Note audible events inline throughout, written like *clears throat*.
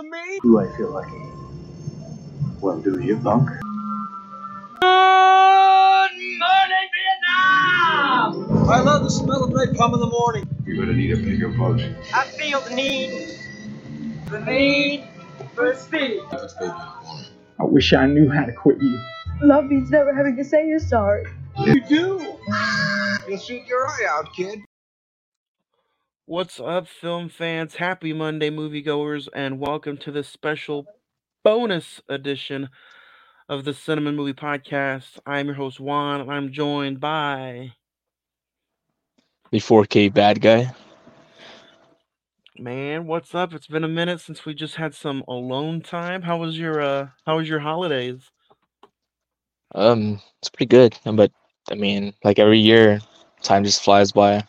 want of me? Do I feel lucky? Well, do you, punk? Good morning, Vietnam! I love the smell of napalm in the morning. You're gonna need a bigger boat. I feel the need, the need for speed. I wish I knew how to quit you. Love means never having to say you're sorry. You do. You'll shoot your eye out, kid. What's up, film fans? Happy Monday, moviegoers, and welcome to this special bonus edition of the Cinemen Movie Podcast. I'm your host, Juan, and I'm joined by. The 4K bad guy. Man, what's up? It's been a minute since we just had some alone time. How was your uh how was your holidays? Um, it's pretty good. But I mean, like every year, time just flies by.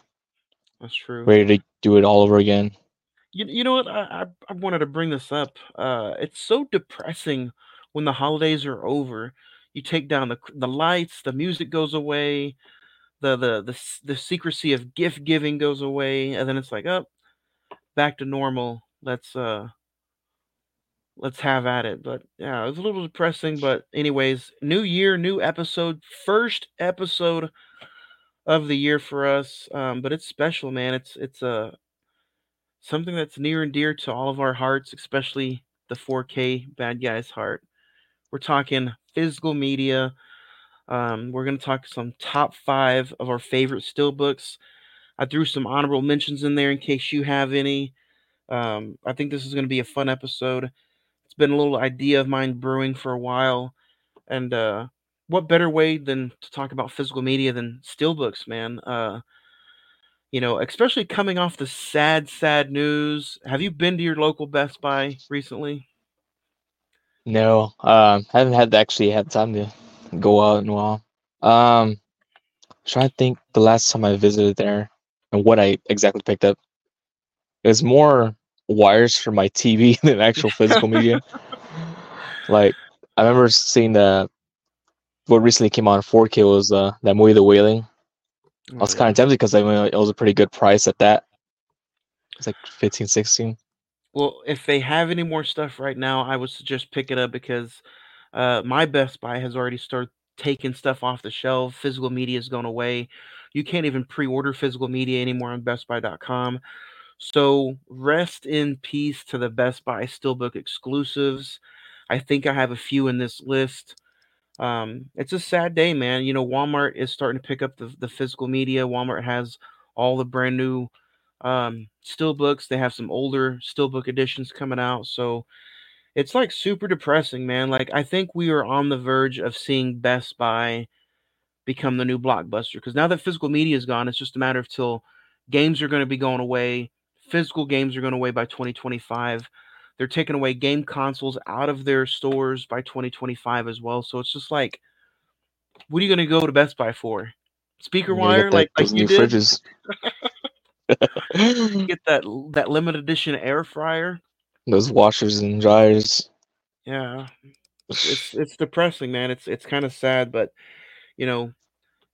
That's true. Ready to do it all over again. You, you know what? I, I I wanted to bring this up. Uh, it's so depressing when the holidays are over. You take down the the lights, the music goes away, the the the the secrecy of gift giving goes away, and then it's like, up, back to normal. Let's uh let's have at it. But yeah, it was a little depressing. But anyways, new year, new episode, first episode of the year for us. Um, but it's special, man. It's it's uh something that's near and dear to all of our hearts, especially the 4K bad guy's heart. We're talking physical media. Um, we're gonna talk some top five of our favorite still books. I threw some honorable mentions in there in case you have any. Um, I think this is going to be a fun episode. It's been a little idea of mine brewing for a while, and uh, what better way than to talk about physical media than steelbooks, man? Uh, you know, especially coming off the sad, sad news. Have you been to your local Best Buy recently? No, um, haven't had actually had time to go out in a while. Um, trying to think the last time I visited there and what I exactly picked up. It was more wires for my TV *laughs* than actual physical media. *laughs* Like I remember seeing the what recently came out in 4K was uh, that movie The Wailing. I was Oh, kind of tempted because I mean it was a pretty good price at that. It's like 15, 16. Well, if they have any more stuff right now, I would suggest pick it up because uh, my Best Buy has already started taking stuff off the shelf. Physical media is going away. You can't even pre-order physical media anymore on BestBuy.com. So rest in peace to the Best Buy Steelbook exclusives. I think I have a few in this list. Um, it's a sad day, man. You know, Walmart is starting to pick up the, the physical media. Walmart has all the brand new um steelbooks. They have some older still book editions coming out. So it's like super depressing, man. Like I think we are on the verge of seeing Best Buy become the new blockbuster because now that physical media is gone, it's just a matter of till games are going to be going away. Physical games are going away by 2025. They're taking away game consoles out of their stores by 2025 as well. So it's just like, what are you going to go to Best Buy for? Speaker wire, like, like new did. fridges. *laughs* Get that that limited edition air fryer. those washers and dryers. Yeah, it's *sighs* it's depressing, man. It's it's kind of sad, but you know,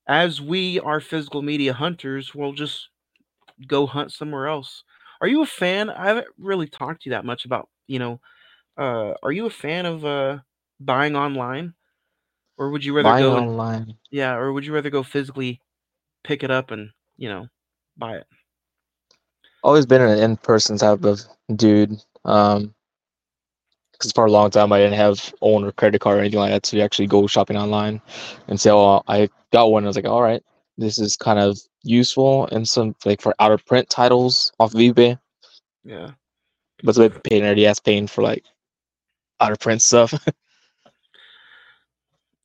as we are physical media hunters, we'll just go hunt somewhere else. Are you a fan? I haven't really talked to you that much about, you know, uh, are you a fan of uh buying online, or would you rather Buying go and online. yeah, or would you rather go physically pick it up and you know buy it? Always been an in-person type of dude. Um, because for a long time I didn't have own or credit card or anything like that to actually go shopping online. And so uh, I got one. I was like, all right, this is kind of useful and some like for out of print titles off of eBay. Yeah. But it's a bit pain already ass paying for like out of print stuff. *laughs*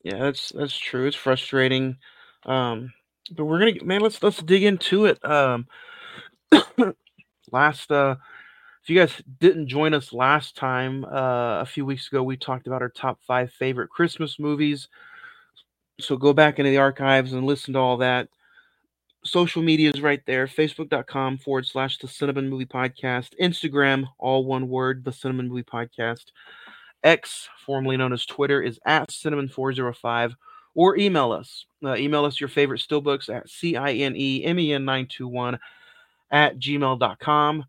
Yeah, that's that's true. It's frustrating. Um, but we're gonna man, let's let's dig into it. Um, *coughs* last uh, if you guys didn't join us last time, uh, a few weeks ago, we talked about our top five favorite Christmas movies. So go back into the archives and listen to all that. Social media is right there facebook.com forward slash the Cinemen Movie Podcast, Instagram, all one word, the Cinemen Movie Podcast. X, formerly known as Twitter, is at cinnamon405, or email us. Uh, email us your favorite stillbooks at C I N E M E N 921 at gmail.com.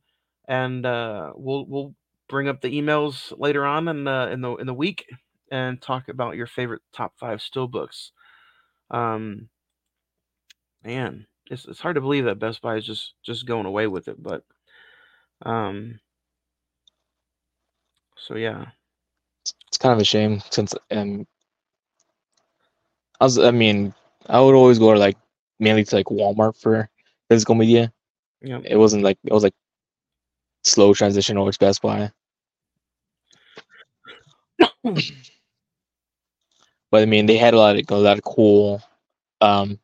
And uh, we'll, we'll bring up the emails later on in the in the in the week and talk about your favorite top five still books. Um, man, it's it's hard to believe that Best Buy is just just going away with it, but um, so yeah, It's kind of a shame since um, I was. I mean, I would always go to like mainly to like Walmart for physical media. yeah. It wasn't like it was like slow transition over to Best Buy. *coughs* But I mean, they had a lot of a lot of cool um,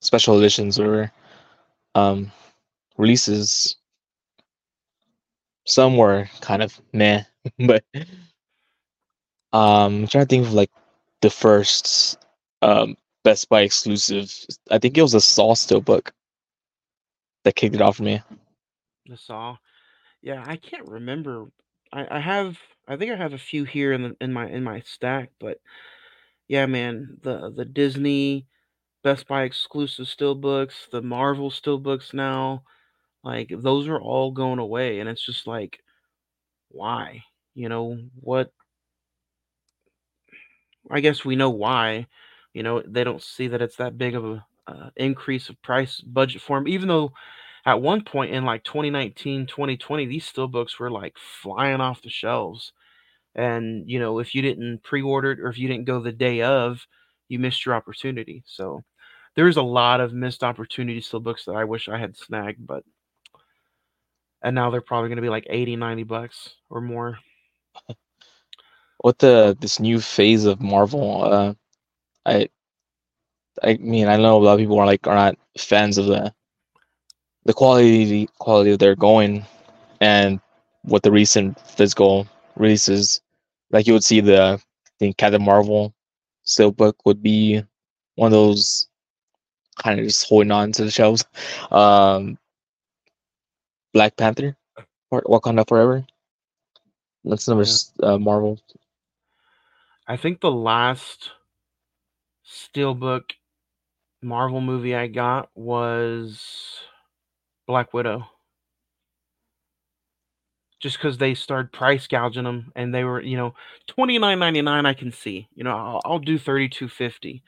special editions or um, releases. Some were kind of meh, *laughs* but um, I'm trying to think of like the first um, Best Buy exclusive. I think it was a Saw still book that kicked it off for me. The Saw. Yeah, I can't remember. I, I have I think I have a few here in the in my in my stack, but yeah, man, the the Disney Best Buy exclusive steelbooks, the Marvel steelbooks now, like those are all going away, and it's just like, why? You know what? I guess we know why. You know they don't see that it's that big of a uh, increase of price budget for them, even though at one point in like 2019 2020 these steelbooks were like flying off the shelves and you know if you didn't pre-order it or if you didn't go the day of you missed your opportunity so there's a lot of missed opportunities opportunity steelbooks that i wish i had snagged but and now they're probably going to be like 80 90 bucks or more. What the this new phase of Marvel, uh, I I mean I know a lot of people are like are not fans of the the quality the quality they're going and what the recent physical releases, like you would see the I think Captain Marvel still book would be one of those kind of just holding on to the shelves. Um, Black Panther, or Wakanda Forever. That's Yeah. uh, Marvel. i think the last steelbook marvel movie i got was black widow just because they started price gouging them and they were you know 29.99 i can see you know i'll, I'll do 32.50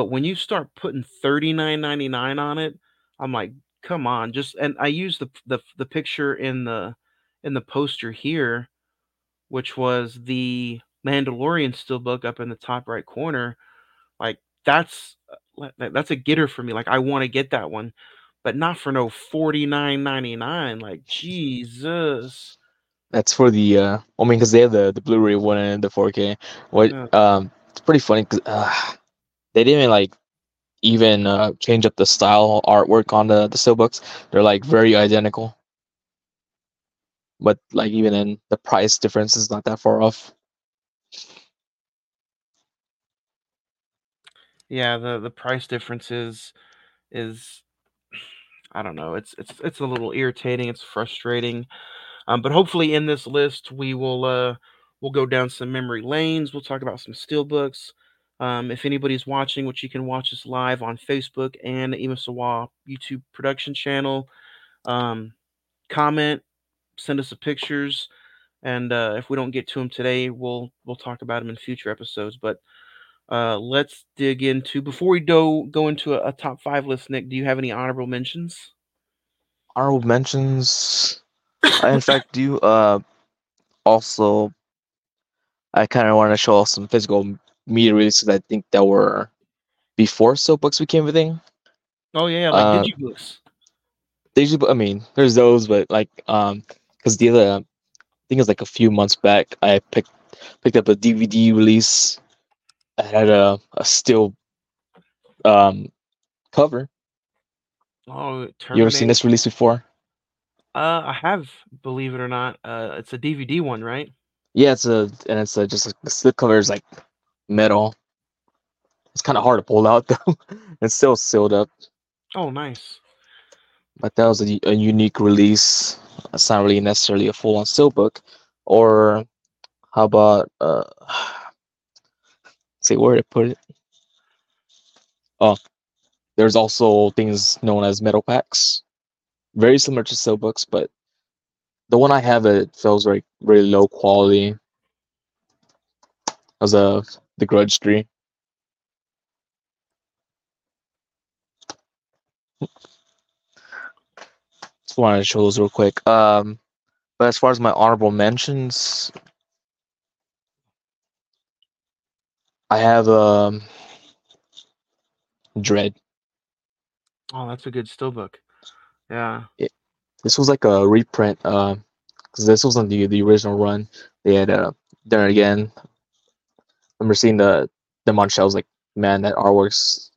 but when you start putting 39.99 on it i'm like come on just and i use the the, the picture in the in the poster here which was the mandalorian steelbook up in the top right corner like that's uh, that's a getter for me like i want to get that one but not for no 49.99 like jesus That's for the uh, I mean, because they have the the Blu-ray one and the 4K. What Yeah. um, it's pretty funny because uh, they didn't like even uh, change up the style artwork on the the steelbooks. They're like very identical, but like even then, the price difference is not that far off. yeah the the price difference is is i don't know it's it's it's a little irritating it's frustrating um but hopefully in this list we will uh we'll go down some memory lanes we'll talk about some steelbooks um if anybody's watching which you can watch us live on facebook and the Imasawa youtube production channel um comment send us the pictures and uh if we don't get to them today we'll we'll talk about them in future episodes but uh, let's dig into before we do go into a, a top five list. Nick, do you have any honorable mentions? Honorable mentions. I *coughs* in fact do uh also. I kind of want to show off some physical media releases I think that were before steelbooks became a thing. Oh yeah, like Uh, digibooks. i mean there's those but like um because the other i think it was like a few months back i picked picked up a dvd release that had a, a still um cover Oh, you ever seen this release before Uh, I have, believe it or not. Uh, it's a DVD one, right? yeah it's a and it's a, just like the slip cover is like metal. It's kind of hard to pull out *laughs* though. It's still sealed up. Oh, nice. but that was a, a unique release. It's not really necessarily a full-on steelbook or how about uh *sighs* say where to put it? Oh there's also things known as metal packs. Very similar to steelbooks but the one I have it feels like really low quality. As of the Grudge Three. Just wanted to show those real quick. Um, but as far as my honorable mentions, I have um Dredd. Oh, that's a good steelbook. Yeah. This was like a reprint, uh, because this wasn't the the original run. They had uh done it again. Remember seeing the the on shelves like, man, that artwork's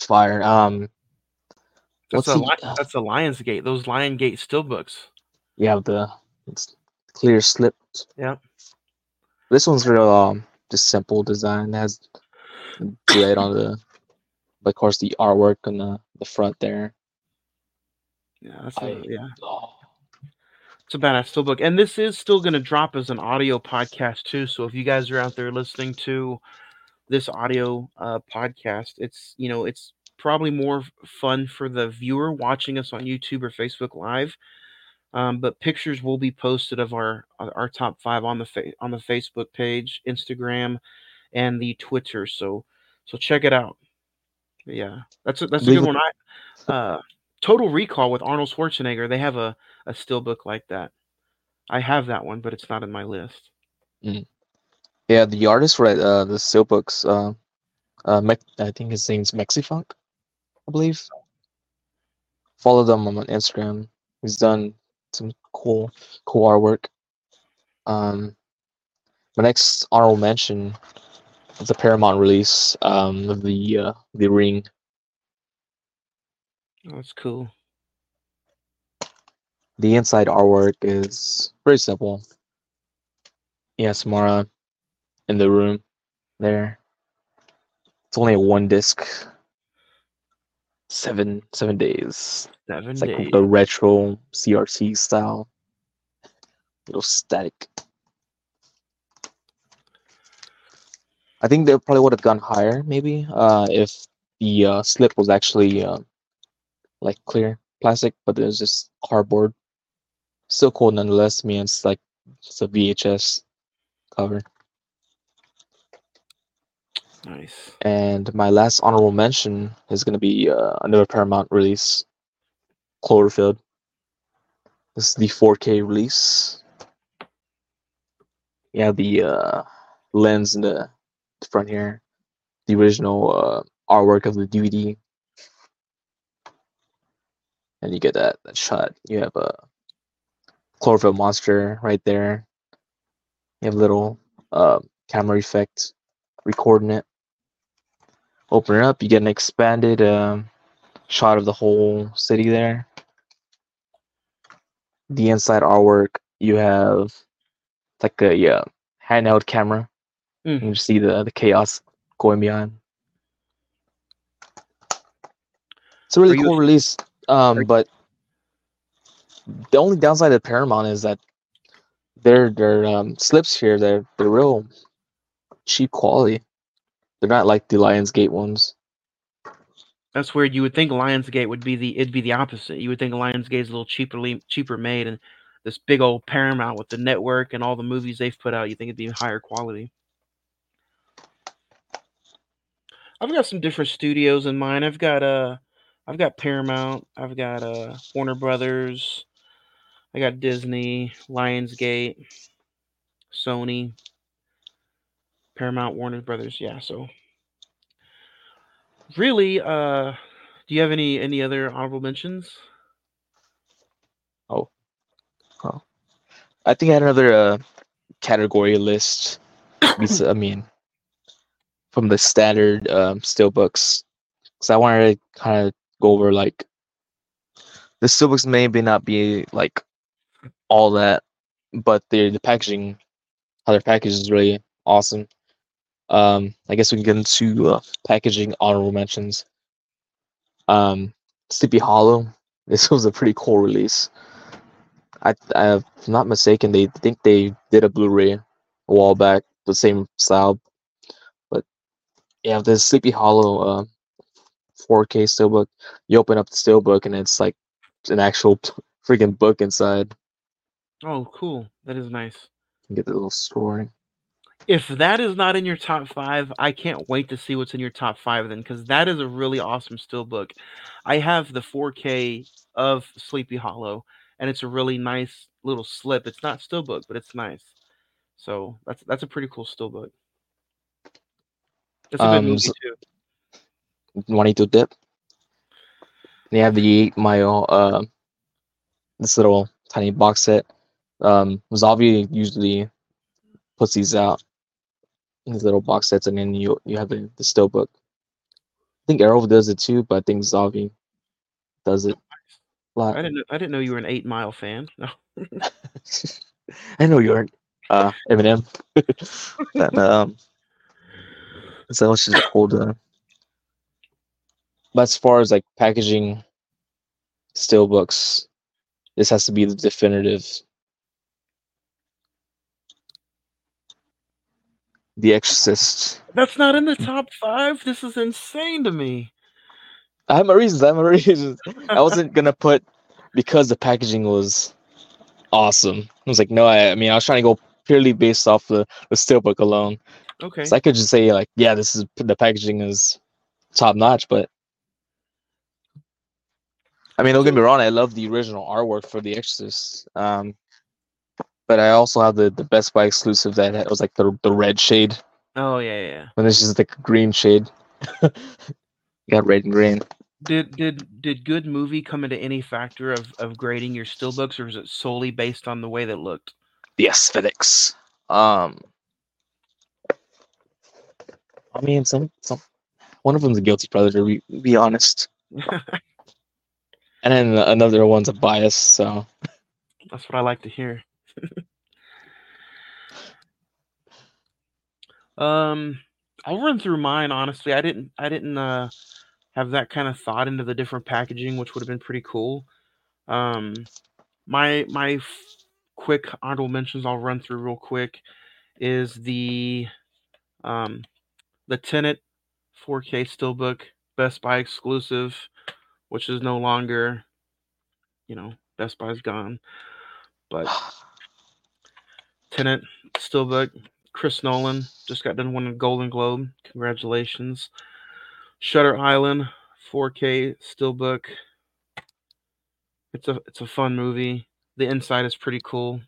fire. Um, That's a the- that's a Lionsgate. Those Lionsgate steelbooks. you have the it's clear slips. Yeah. This one's real um just simple design. It has red on the, but of course the artwork on the the front there. Yeah, that's a, I- yeah. Oh, It's a badass still book. and this is still going to drop as an audio podcast too. So if you guys are out there listening to this audio uh, podcast, it's you know it's probably more fun for the viewer watching us on YouTube or Facebook Live. Um, but pictures will be posted of our our top five on the fa- on the Facebook page, Instagram, and the Twitter. So so check it out. But yeah, that's a, that's a good one. I uh, Total Recall with Arnold Schwarzenegger. They have a a still book like that. I have that one, but it's not in my list. yeah, the artist for uh, the steelbooks, uh, uh, Mex- I think his name's Mexifunk, I believe. Follow them on Instagram. He's done some cool, cool artwork. Um, my next honorable mention the Paramount release um, of the uh, the Ring. That's cool. The inside artwork is pretty simple. Yeah, Samara in the room there. It's only a one disc. Seven seven days. Seven It's like days. the retro CRT style. Little static. I think they probably would have gone higher, maybe, uh, if the uh, slip was actually uh, like clear plastic, but it was just cardboard. Still cool nonetheless. I mean, it's like it's a VHS cover. Nice. And my last honorable mention is going to be uh, another Paramount release, Cloverfield. This is the 4K release. Yeah, the uh, lens in the front here, the original uh, artwork of the DVD, and you get that that shot. You have a Cloverfield monster right there. You have a little uh, camera effect recording it open it up, you get an expanded um, shot of the whole city there. The inside artwork, you have like a yeah, handheld camera. Mm. You see the, the chaos going beyond. It's a really cool release. Um, but the only downside of Paramount is that their their um, slips here they're they're real cheap quality. They're not like the Lionsgate ones. That's where you would think Lionsgate would be the it'd be the opposite. You would think Lionsgate's a little cheaperly cheaper made, and this big old Paramount with the network and all the movies they've put out, you think it'd be higher quality. I've got some different studios in mind. I've got uh I've got Paramount, I've got uh Warner Brothers, I got Disney, Lionsgate, Sony, Paramount, Warner Brothers. Yeah, so really, uh do you have any any other honorable mentions? Oh. I think I had another uh, category list. *coughs* I mean, from the standard um, steelbooks, because I wanted to kind of go over like the steelbooks maybe not be like all that, but the the packaging, how they're packaged is really awesome. Um, I guess we can get into uh, packaging honorable mentions. Um, Sleepy Hollow. *laughs* This was a pretty cool release. I, I, if I'm not mistaken, they think they did a Blu-ray a while back, the same style. But yeah, the Sleepy Hollow uh, 4K steelbook. You open up the steelbook and it's like an actual freaking book inside. Oh, cool. That is nice. You Get the little story. If that is not in your top five, I can't wait to see what's in your top five then, because that is a really awesome steelbook. I have the 4K of Sleepy Hollow, and it's a really nice little slip. It's not steelbook, but it's nice. So that's that's a pretty cool steelbook. It's a good Um, movie too. Juanito Dip. They have the eight mile uh this little tiny box set. Um Zavvi usually puts these out these little box sets and then you you have the, the steelbook. I think Arrow does it too, but I think Zavvi does it a lot. I didn't know, I didn't know you were an Eight Mile fan. *laughs* No. *laughs* I know you're uh Eminem. *laughs* that um so let's just hold uh but as far as like packaging steelbooks, this has to be the definitive The Exorcist. That's not in the top five. This is insane to me. I have my reasons. I have my *laughs* reasons. I wasn't gonna put because the packaging was awesome. I was like, no, I, I mean, I was trying to go purely based off the the steelbook alone. Okay. So I could just say like, yeah, this is the packaging is top notch, but I mean, don't get me wrong, I love the original artwork for The Exorcist. Um, but I also have the, the Best Buy exclusive that had- was like the the red shade, Oh yeah, yeah, and this is like a green shade. *laughs* Got red and green. Did did did good movie come into any factor of of grading your steelbooks, or is it solely based on the way that looked? the aesthetics. Um, I mean, some some one of them's a guilty pleasure. Be be honest, *laughs* and then another one's a bias. So That's what I like to hear. *laughs* um, I'll run through mine. Honestly, I didn't. I didn't uh, have that kind of thought into the different packaging, which would have been pretty cool. Um, my my f- quick honorable mentions I'll run through real quick is the um the Tenet 4K Steelbook Best Buy exclusive, which is no longer, you know, Best Buy's gone, but *sighs* Tenet, still Steelbook. Chris Nolan just got done winning a Golden Globe. Congratulations. Shutter Island 4K Steelbook. It's a it's a fun movie. The inside is pretty cool.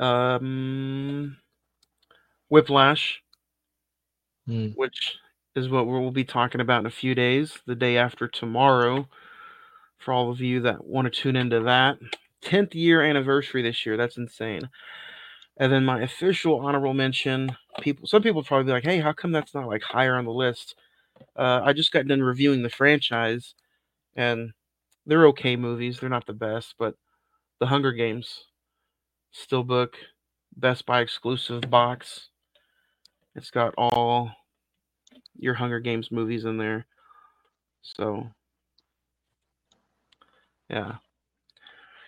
Um, Whiplash, Hmm. which is what we'll be talking about in a few days, the day after tomorrow. For all of you that want to tune into that, 10th year anniversary this year. That's insane. And then my official honorable mention, people some people probably be like, "Hey, how come that's not like higher on the list?" Uh, I just got done reviewing the franchise, and they're okay movies. They're not the best, but The Hunger Games, still book, Best Buy exclusive box. It's got all your Hunger Games movies in there. So, yeah.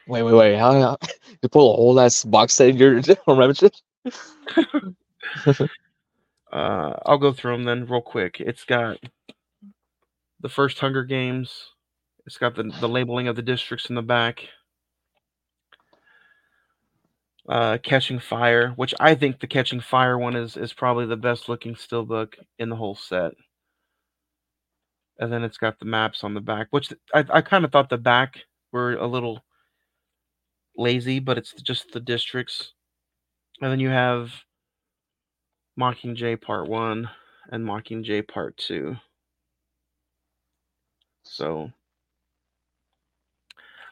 wait, wait, wait. How, *laughs* you pull a whole ass box set in your *laughs* membership? *laughs* Uh, I'll go through them then real quick. It's got the first Hunger Games. It's got the, the labeling of the districts in the back. Uh, Catching Fire, which I think the Catching Fire one is is probably the best looking still book in the whole set. And then it's got the maps on the back, which I, I kind of thought the back were a little lazy, but it's just the districts. And then you have Mockingjay Part 1 and Mockingjay Part 2. So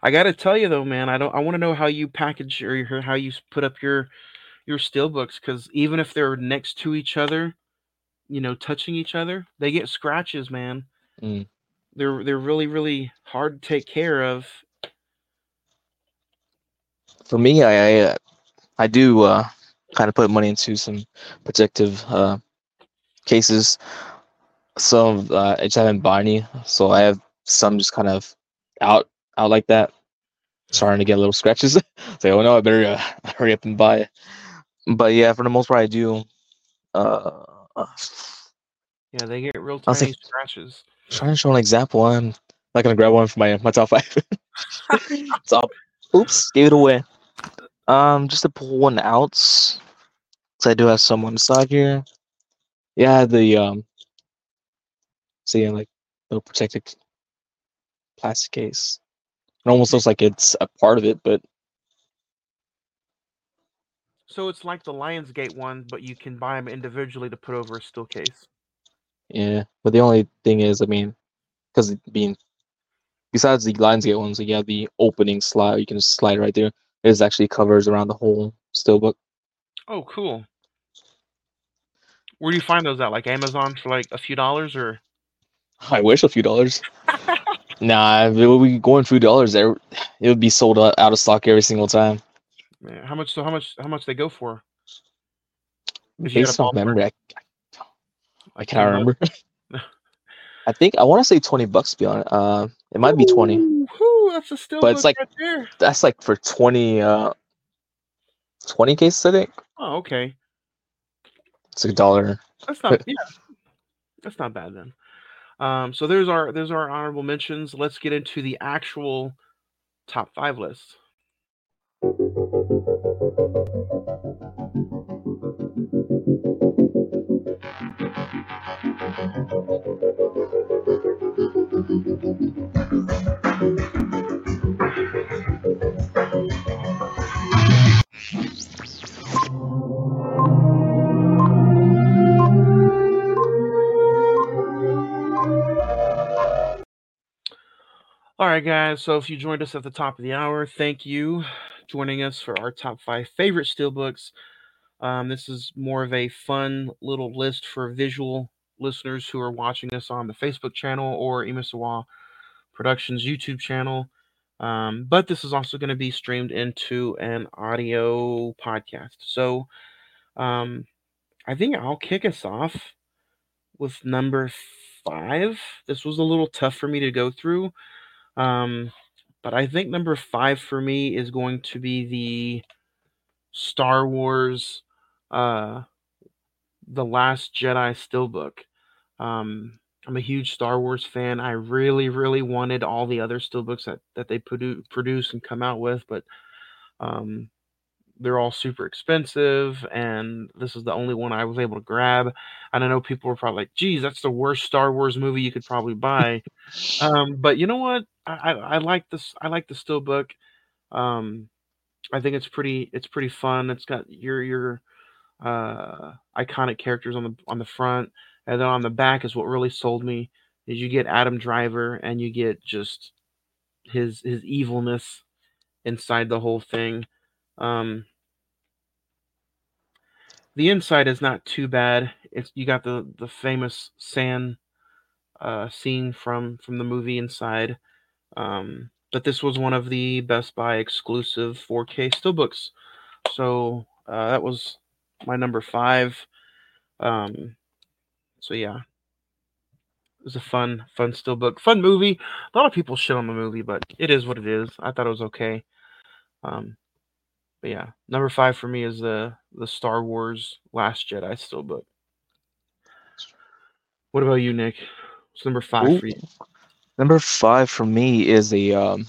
I got to tell you though, man, I don't I want to know how you package or your, how you put up your your steelbooks cuz even if they're next to each other, you know, touching each other, they get scratches, man. Mm. They're they're really really hard to take care of. For me, I I, uh, I do uh, kind of put money into some protective uh, cases. Some uh, I just haven't bought any, so I have some just kind of out out like that, starting to get little scratches. *laughs* Say, like, oh no, I better uh, *laughs* hurry up and buy. It. But yeah, for the most part, I do. Uh, uh, Yeah, they get real tiny like- scratches. trying to show an example. I'm not gonna grab one for my my top five. *laughs* all. Oops, gave it away. Um, just to pull one out. So I do have some on the side here. Yeah, the um. So yeah, like no protected plastic case. It almost looks like it's a part of it, but So it's like the Lionsgate one, but you can buy them individually to put over a still case. yeah. But the only thing is, I mean, because being besides the Lionsgate ones, you have the opening slide. You can just slide right there. It actually covers around the whole steelbook. Oh, cool. Where do you find those at? Like Amazon for like a few dollars, or I wish a few dollars. *laughs* nah, if it would be going through dollars there, it would be sold out, of stock every single time. Man, how much? So how much? How much they go for? If you had a Based on memory, I, I can't remember. *laughs* *laughs* I think I want to say twenty bucks. To be honest, uh, it might be twenty. Ooh, that's a still But it's like- right. That's like for twenty, uh, twenty cases. I think Oh, okay. it's a dollar. That's not *laughs* yeah. That's not bad then. Um, so there's our there's our honorable mentions. Let's get into the actual top five list. All right, guys. So if you joined us at the top of the hour, thank you *sighs* joining us for our top five favorite steelbooks. Um, this is more of a fun little list for visual listeners who are watching us on the Facebook channel or Imisawa Productions YouTube channel. Um, but this is also going to be streamed into an audio podcast. So um, I think I'll kick us off with number five. This was a little tough for me to go through. Um, but I think number five for me is going to be the Star Wars, uh, The Last Jedi Steelbook. Um, I'm a huge Star Wars fan. I really, really wanted all the other steelbooks that that they produ- produce and come out with, but um, they're all super expensive, and this is the only one I was able to grab. And I know people were probably like, "Geez, that's the worst Star Wars movie you could probably buy." *laughs* um, but you know what? I, I, like this. I like the steelbook. Um, I think it's pretty. It's pretty fun. It's got your your uh, iconic characters on the on the front, and then on the back is what really sold me. Is you get Adam Driver and you get just his his evilness inside the whole thing. Um, the inside is not too bad. It's you got the the famous sand uh, scene from from the movie inside. Um, but this was one of the Best Buy exclusive 4K steelbooks. So uh, that was my number five. Um, so yeah, it was a fun, fun steelbook, fun movie. A lot of people shit on the movie, but it is what it is. I thought it was okay. Um, but yeah, number five for me is the the Star Wars Last Jedi steelbook. What about you, Nick? What's number five Ooh. for you? Number five for me is a um,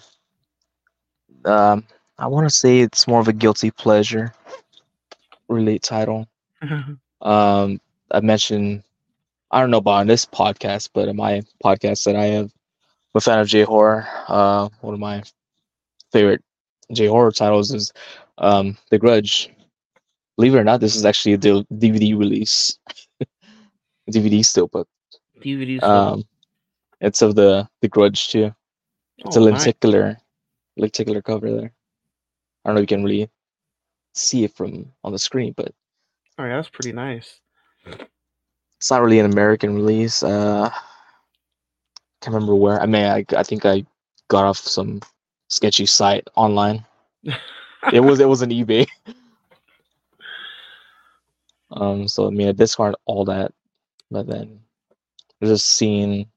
um I want to say it's more of a guilty pleasure relate title. *laughs* Um, I mentioned I don't know about on this podcast, but in my podcast that I have, I'm a fan of J horror. Uh, one of my favorite J horror titles is um, The Grudge. Believe it or not, this is actually a DVD release, *laughs* DVD steelbook. DVDs. Um, it's of the the Grudge too. It's a Oh, nice. lenticular, lenticular cover there. I don't know if you can really see it from on the screen, but Oh yeah, that's pretty nice. it's not really an American release. Uh, can't remember where. I mean, I I think I got off some sketchy site online. It was it was an eBay. *laughs* Um, so I mean, I discard all that, but then there's a scene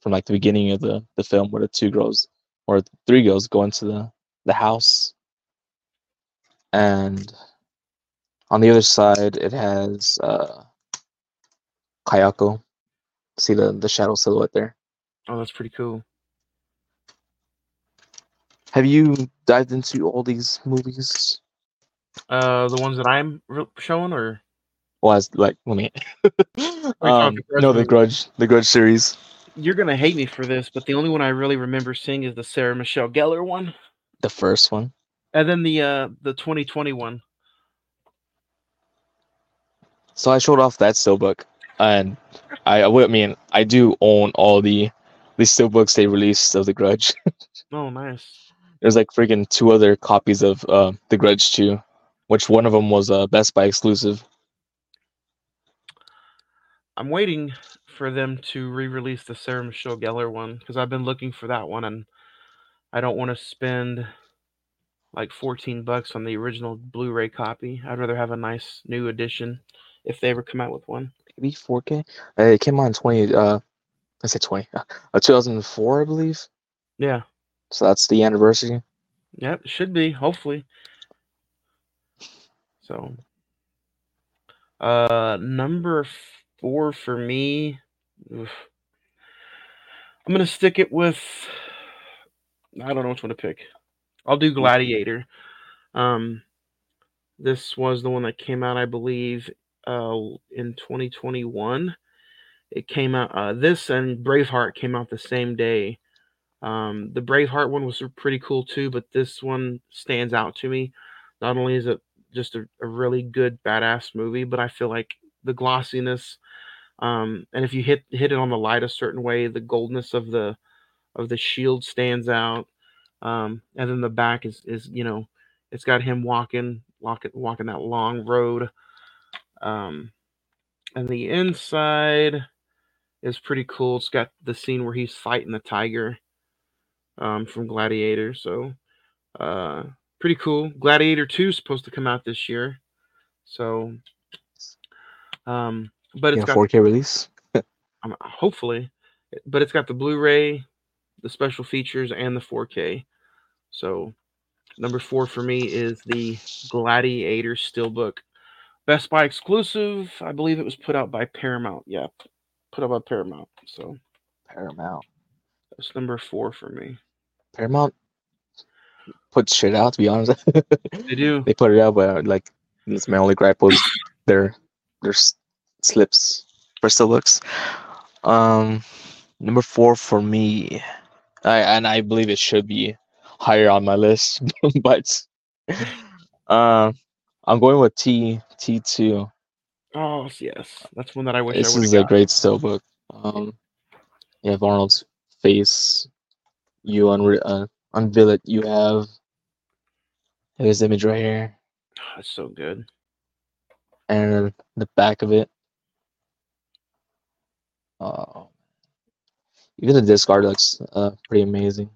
from like the beginning of the the film where the two girls or three girls go into the the house, and on the other side it has uh Kayako. See the the shadow silhouette there. Oh, that's pretty cool. have you dived into all these movies? Uh, the ones that I'm re- showing, or Well, as like, let me. *laughs* um, no, the? Grudge, the Grudge series. You're gonna hate me for this, but the only one I really remember seeing is the Sarah Michelle Gellar one, The first one. and then the uh the 2020 one. So I showed off that steelbook, and I, I would- mean, I do own all the the steelbooks they released of the Grudge. *laughs* Oh, nice. There's like freaking two other copies of uh, the Grudge 2, which one of them was a Best Buy exclusive. I'm waiting for them to re-release the Sarah Michelle Gellar one because I've been looking for that one, and I don't want to spend like 14 bucks on the original Blu-ray copy. I'd rather have a nice new edition if they ever come out with one. Maybe 4K. Uh, it came out in 20. Uh, I said 20. *laughs* Uh, 2004, I believe. Yeah. So that's the anniversary. Yep, should be, hopefully. So uh number four for me. Oof. I'm gonna stick it with I don't know which one to pick. I'll do Gladiator. Um this was the one that came out, I believe, uh in 2021. It came out uh this and Braveheart came out the same day. Um, the Braveheart one was pretty cool too, but this one stands out to me. Not only is it just a, a really good badass movie, but I feel like the glossiness, um, and if you hit hit it on the light a certain way, the goldness of the of the shield stands out. Um, and then the back is is you know, it's got him walking walking walking that long road. Um, and the inside is pretty cool. It's got the scene where he's fighting the tiger um, from Gladiator. So, uh, pretty cool. Gladiator 2 is supposed to come out this year. So, um, but it's Yeah, got 4K release. *laughs* um, hopefully, but it's got the Blu-ray, the special features, and the 4K. So, number four for me is the Gladiator Steelbook, Best Buy exclusive. I believe it was put out by Paramount. Yeah, put out by Paramount. So Paramount. that's number four for me. Paramount puts shit out, to be honest. *laughs* They do. they put it out, but like, it's my only gripe was their their slips Bristol steelbooks. Um, number four for me, I and I believe it should be higher on my list, *laughs* but uh, I'm going with T T two. Oh yes, that's one that I wish This I is a great still book. Um, you have Arnold's face. You unre- uh, unveil it. You have his image right here, *sighs* That's so good. and the back of it. Oh, even the disc art looks uh, pretty amazing.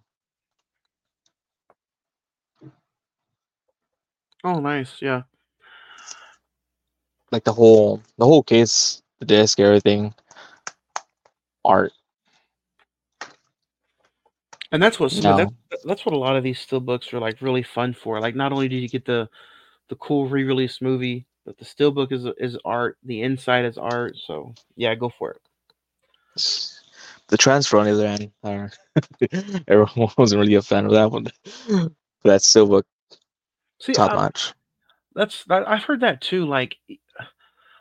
Oh nice, yeah. Like the whole the whole case, the disc, everything, art. And that's what No. that, that's what a lot of these still books are like really fun for. Like not only do you get the the cool re-release movie, but the still book is is art, the inside is art. So yeah, go for it. The transfer on the other end, uh, *laughs* everyone wasn't really a fan of that one. But that steelbook, See, top notch. that's that, I've heard that too. Like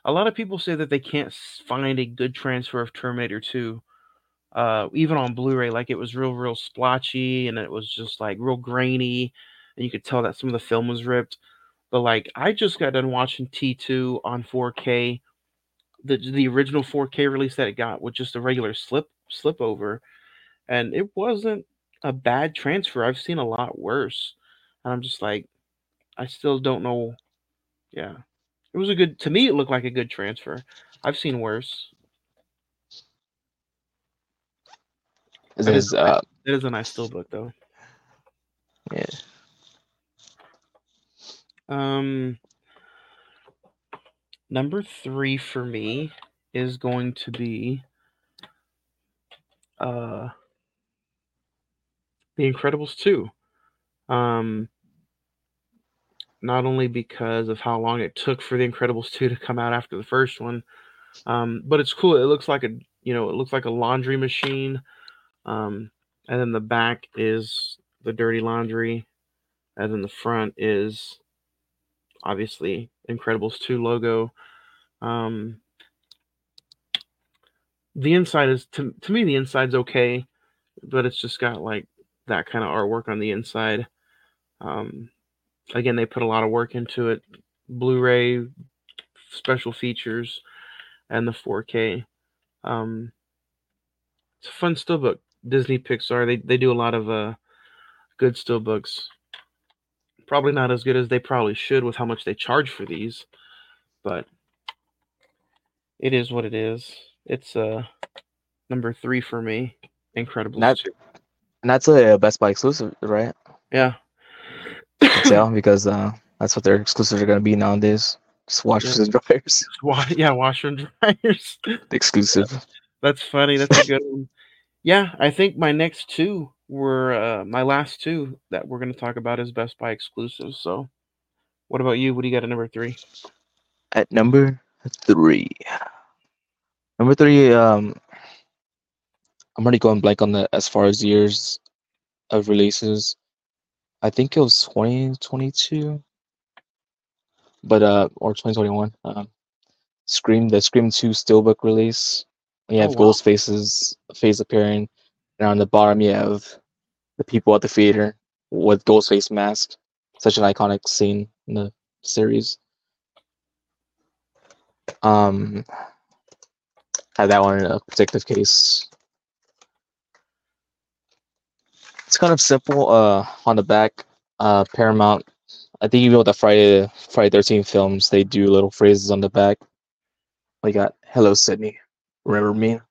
a lot of people say that they can't find a good transfer of Terminator 2, uh, even on Blu-ray. Like it was real, real splotchy, and it was just like real grainy, and you could tell that some of the film was ripped. But like I just got done watching T2 on 4K, the the original 4K release that it got with just a regular slip slip over, and it wasn't a bad transfer. I've seen a lot worse, and I'm just like, I still don't know. Yeah, it was a good. To me, it looked like a good transfer. I've seen worse. Is That uh It is a nice still book though. yeah. Um, number three for me is going to be uh, The Incredibles 2. Um, not only because of how long it took for The Incredibles 2 to come out after the first one, um, but it's cool. It looks like a you know it looks like a laundry machine, um, and then the back is the Dirty Laundry, and then the front is obviously Incredibles 2 logo. Um, the inside is to to me the inside's okay, but it's just got like that kind of artwork on the inside. Um, again, they put a lot of work into it. Blu-ray special features and the 4K. Um, it's a fun still book. Disney Pixar they they do a lot of uh good steelbooks. Probably not as good as they probably should with how much they charge for these, but it is what it is. It's uh number three for me. Incredible. That's and that's a Best Buy exclusive, right? Yeah. Tell because uh, that's what their exclusives are gonna be nowadays. Just washers and dryers. *laughs* Wa- yeah, washer and dryers. Exclusive. That's funny. That's a good one. Yeah, I think my next two were uh, my last two that we're going to talk about is Best Buy exclusives. So, what about you? What do you got at number three? At number three. Number three, um I'm already going blank on the as far as years of releases. I think it was 2022. But uh or 2021. Um Scream the Scream 2 Steelbook release. You have Oh, wow. Ghostface's face appearing, and on the bottom you have the people at the theater with Ghostface mask. Such an iconic scene in the series. Um, have that one in a protective case. It's kind of simple. Uh, on the back, uh, Paramount. I think even with the Friday Friday Thirteen films, they do little phrases on the back. We got "Hello, Sidney, remember me?" And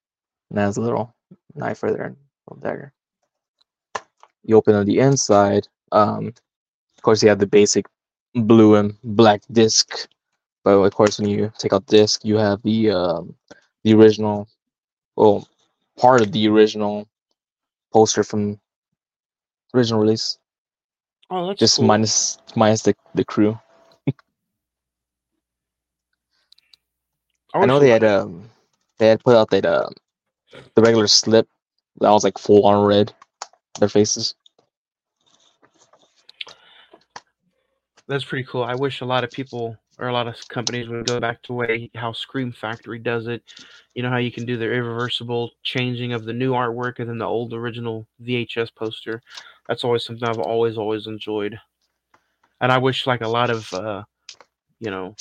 that's a little knife right there, and a little dagger. You open on the inside. Um, of course, you have the basic blue and black disc, but of course, when you take out the disc, you have the um, the original, well, part of the original poster from original release, Oh, that's just cool. minus minus the the crew. I wish know they had um they had put out that um the regular slip that was like full on red, their faces. That's pretty cool. I wish a lot of people or a lot of companies would go back to way how Scream Factory does it. You know how you can do the irreversible changing of the new artwork and then the old original VHS poster. That's always something I've always always enjoyed. And I wish like a lot of uh you know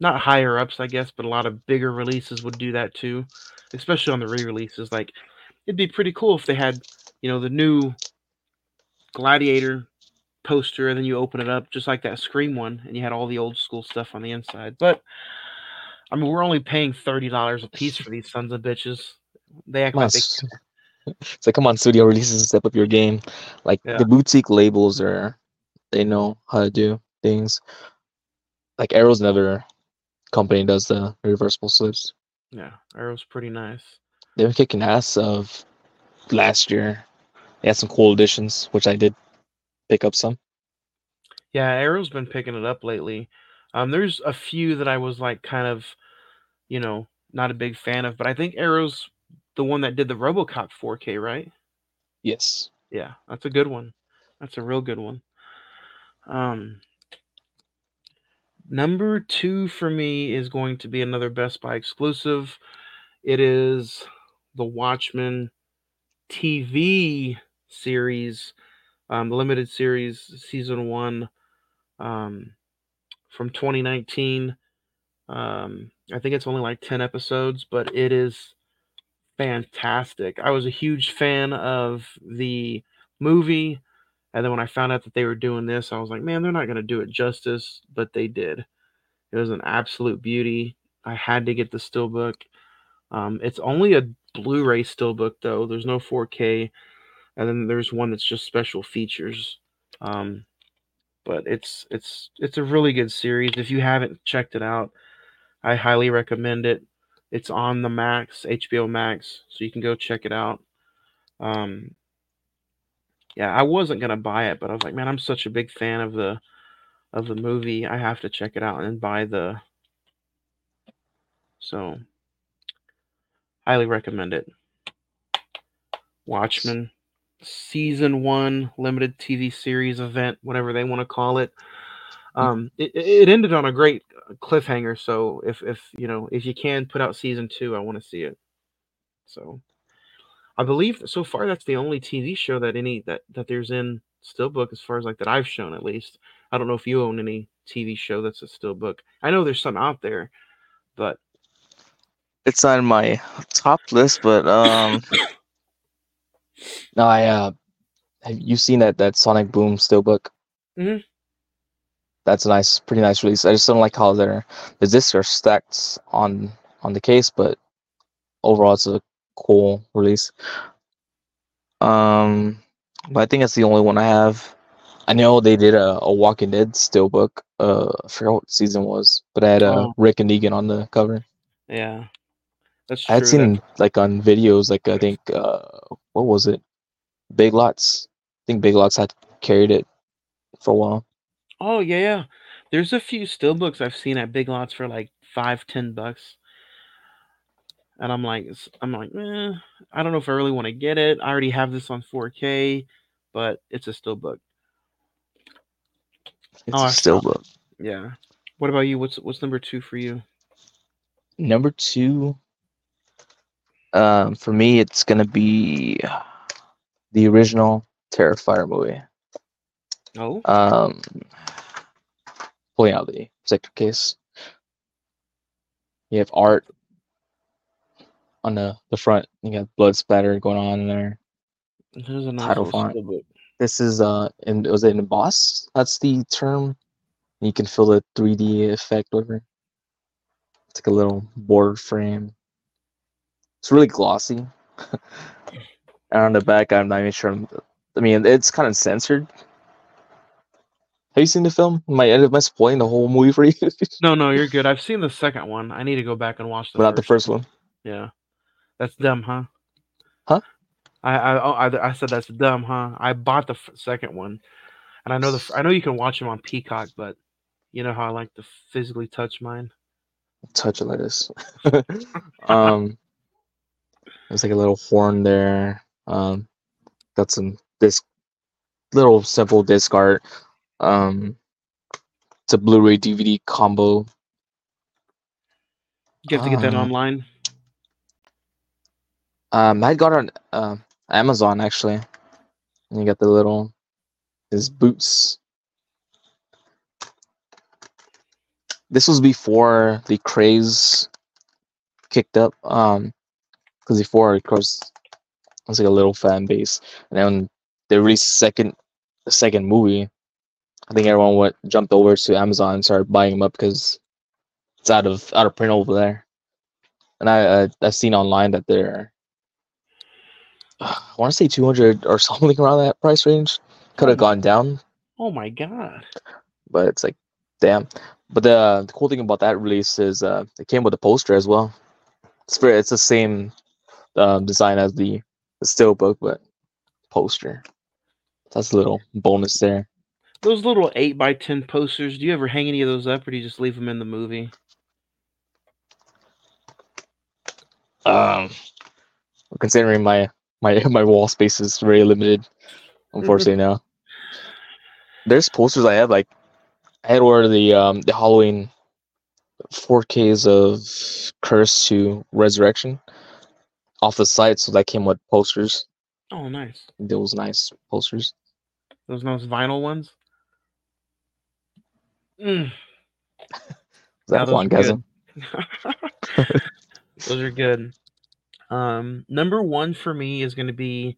not higher ups I guess, but a lot of bigger releases would do that too, especially on the re-releases like it'd be pretty cool if they had, you know, the new Gladiator poster and then you open it up just like that Scream one and you had all the old school stuff on the inside. But I mean we're only paying thirty dollars a piece for these sons of bitches. They act like they it's like *laughs* come on, studio releases step up your game. Like Yeah. the boutique labels are, they know how to do things. Like Arrow's another company does the reversible slips. yeah, Arrow's pretty nice. They've been kicking ass of last year. They had some cool additions, which I did pick up some. Yeah, Arrow's been picking it up lately. Um, there's a few that I was like kind of, you know, not a big fan of, but I think Arrow's the one that did the RoboCop 4K, right? Yes. Yeah, that's a good one. That's a real good one. Um, number two for me is going to be another Best Buy exclusive. It is the Watchmen TV series, um, limited series, season one, um, from 2019. Um, I think it's only like 10 episodes, but it is fantastic. I was a huge fan of the movie. And then when I found out that they were doing this, I was like, man, they're not going to do it justice, but they did. It was an absolute beauty. I had to get the steelbook. Um, it's only a Blu-ray steelbook though. There's no 4K, and then there's one that's just special features. Um, but it's it's it's a really good series. If you haven't checked it out, I highly recommend it. It's on the Max, HBO Max, so you can go check it out. Um, yeah, I wasn't gonna buy it, but I was like, man, I'm such a big fan of the of the movie. I have to check it out and buy the. So, highly recommend it. Watchmen, season one limited TV series event, whatever they want to call it. Um, it, it ended on a great cliffhanger. So if if you know if you can put out season two, I want to see it. So I believe so far that's the only TV show that any that that there's in steelbook as far as like that I've shown at least. I don't know if you own any TV show that's a steelbook. I know there's some out there, but It's on my top list, but um, no, I uh, have you seen that that Sonic Boom Steelbook? Mhm. That's a nice, pretty nice release. I just don't like how their the discs are stacked on on the case, but overall, it's a cool release. Um, but I think that's the only one I have. I know they did a, a Walking Dead steelbook. Uh, I forgot what season was, but I had uh, Oh. Rick and Negan on the cover. yeah, that's true. I had seen like on videos, like I think uh, what was it? Big Lots. I think Big Lots had carried it for a while. Oh yeah, yeah. There's a few steelbooks I've seen at Big Lots for like five, ten bucks, and I'm like, I'm like, eh, I don't know if I really want to get it. I already have this on 4K, but it's a steelbook. It's Oh, a Steelbook. Yeah. What about you? What's what's number two for you? Number two, um, for me, it's gonna be the original Terrifier movie. Oh, Um, pulling out the sector case. You have art on the, the front. You got blood splatter going on in there. there's a nice title little font. steelbook. This is uh, and was it emboss? That's the term. You can feel the 3D effect over. It's like a little board frame. It's really glossy. *laughs* and on the back, I'm not even sure. I'm- I mean, it's kind of censored. Have you seen the film? Am I, am I spoiling the whole movie for you? *laughs* No, no, you're good. I've seen the second one. I need to go back and watch the but not the first one. Yeah, that's dumb, huh? Huh? I I, oh, I I said that's dumb, huh? I bought the f- second one, and I know the f- I know you can watch them on Peacock, but you know how I like to physically touch mine. Touch it like this. *laughs* um, there's like a little horn there. Um, got some this little simple disc art. Um, it's a Blu-ray DVD combo. You have to get that Ah. online. Um, I got on uh, Amazon actually. And you got the little his boots. This was before the craze kicked up. Um, because before, of course, it was like a little fan base, and then they released second, the second movie. I think everyone went jumped over to Amazon and started buying them up because it's out of out of print over there. And I, I I've seen online that they're I want to say 200 or *laughs* something around that price range. Could have gone down, Oh my god! but it's like, damn. But the, the cool thing about that release is uh, it came with a poster as well. It's very, it's the same um, design as the, the book, but poster. That's a little bonus there. Those little eight by ten posters. Do you ever hang any of those up, or do you just leave them in the movie? Um, considering my my *laughs* my wall space is very limited, unfortunately now. There's posters I have like I had ordered the um the Halloween 4Ks of Curse to Resurrection off the site, so that came with posters. Oh, nice. Those nice posters. Those nice vinyl ones. Mm. *laughs* Is that *laughs* those are good. Those are good. Um, number one for me is going to be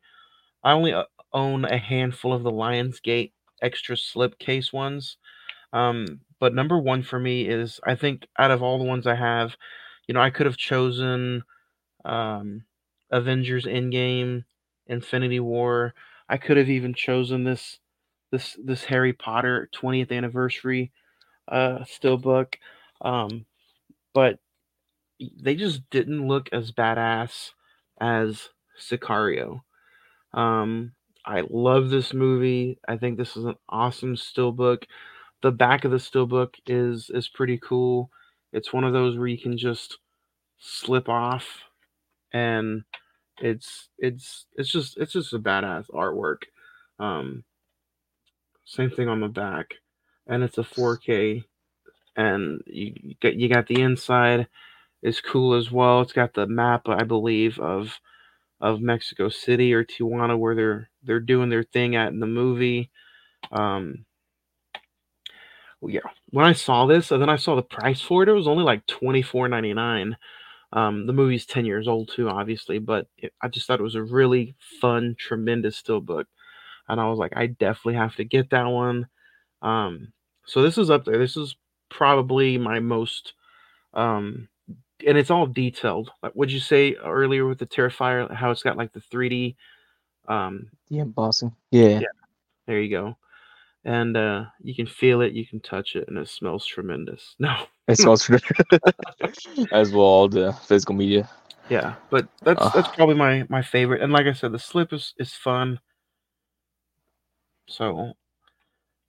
I only uh, own a handful of the Lionsgate extra slipcase ones. Um, but number one for me is I think out of all the ones I have, you know, I could have chosen um, Avengers Endgame, Infinity War. I could have even chosen this this this Harry Potter 20th anniversary uh steelbook. Um, but they just didn't look as badass as Sicario. Um, I love this movie. I think this is an awesome steelbook. The back of the steelbook is is pretty cool. It's one of those where you can just slip off and It's it's it's just it's just a badass artwork. Um, same thing on the back, and it's a 4K, and you you got you got the inside is cool as well. It's got the map, I believe, of of Mexico City or Tijuana where they're they're doing their thing at in the movie. Um, yeah, when I saw this, and then I saw the price for it, it was only like twenty four ninety nine. Um, the movie's ten years old too, obviously, but it, I just thought it was a really fun, tremendous steelbook, and I was like, I definitely have to get that one. Um, so this is up there. This is probably my most, um, and it's all detailed. Like, would you say earlier with the Terrifier, how it's got like the three D, um, The embossing. Yeah. Yeah. there you go, and uh, you can feel it, you can touch it, and it smells tremendous. *laughs* No, It smells good. *laughs* as well all the physical media. Yeah, but that's Ugh. that's probably my my favorite. And like I said, the slip is is fun. So,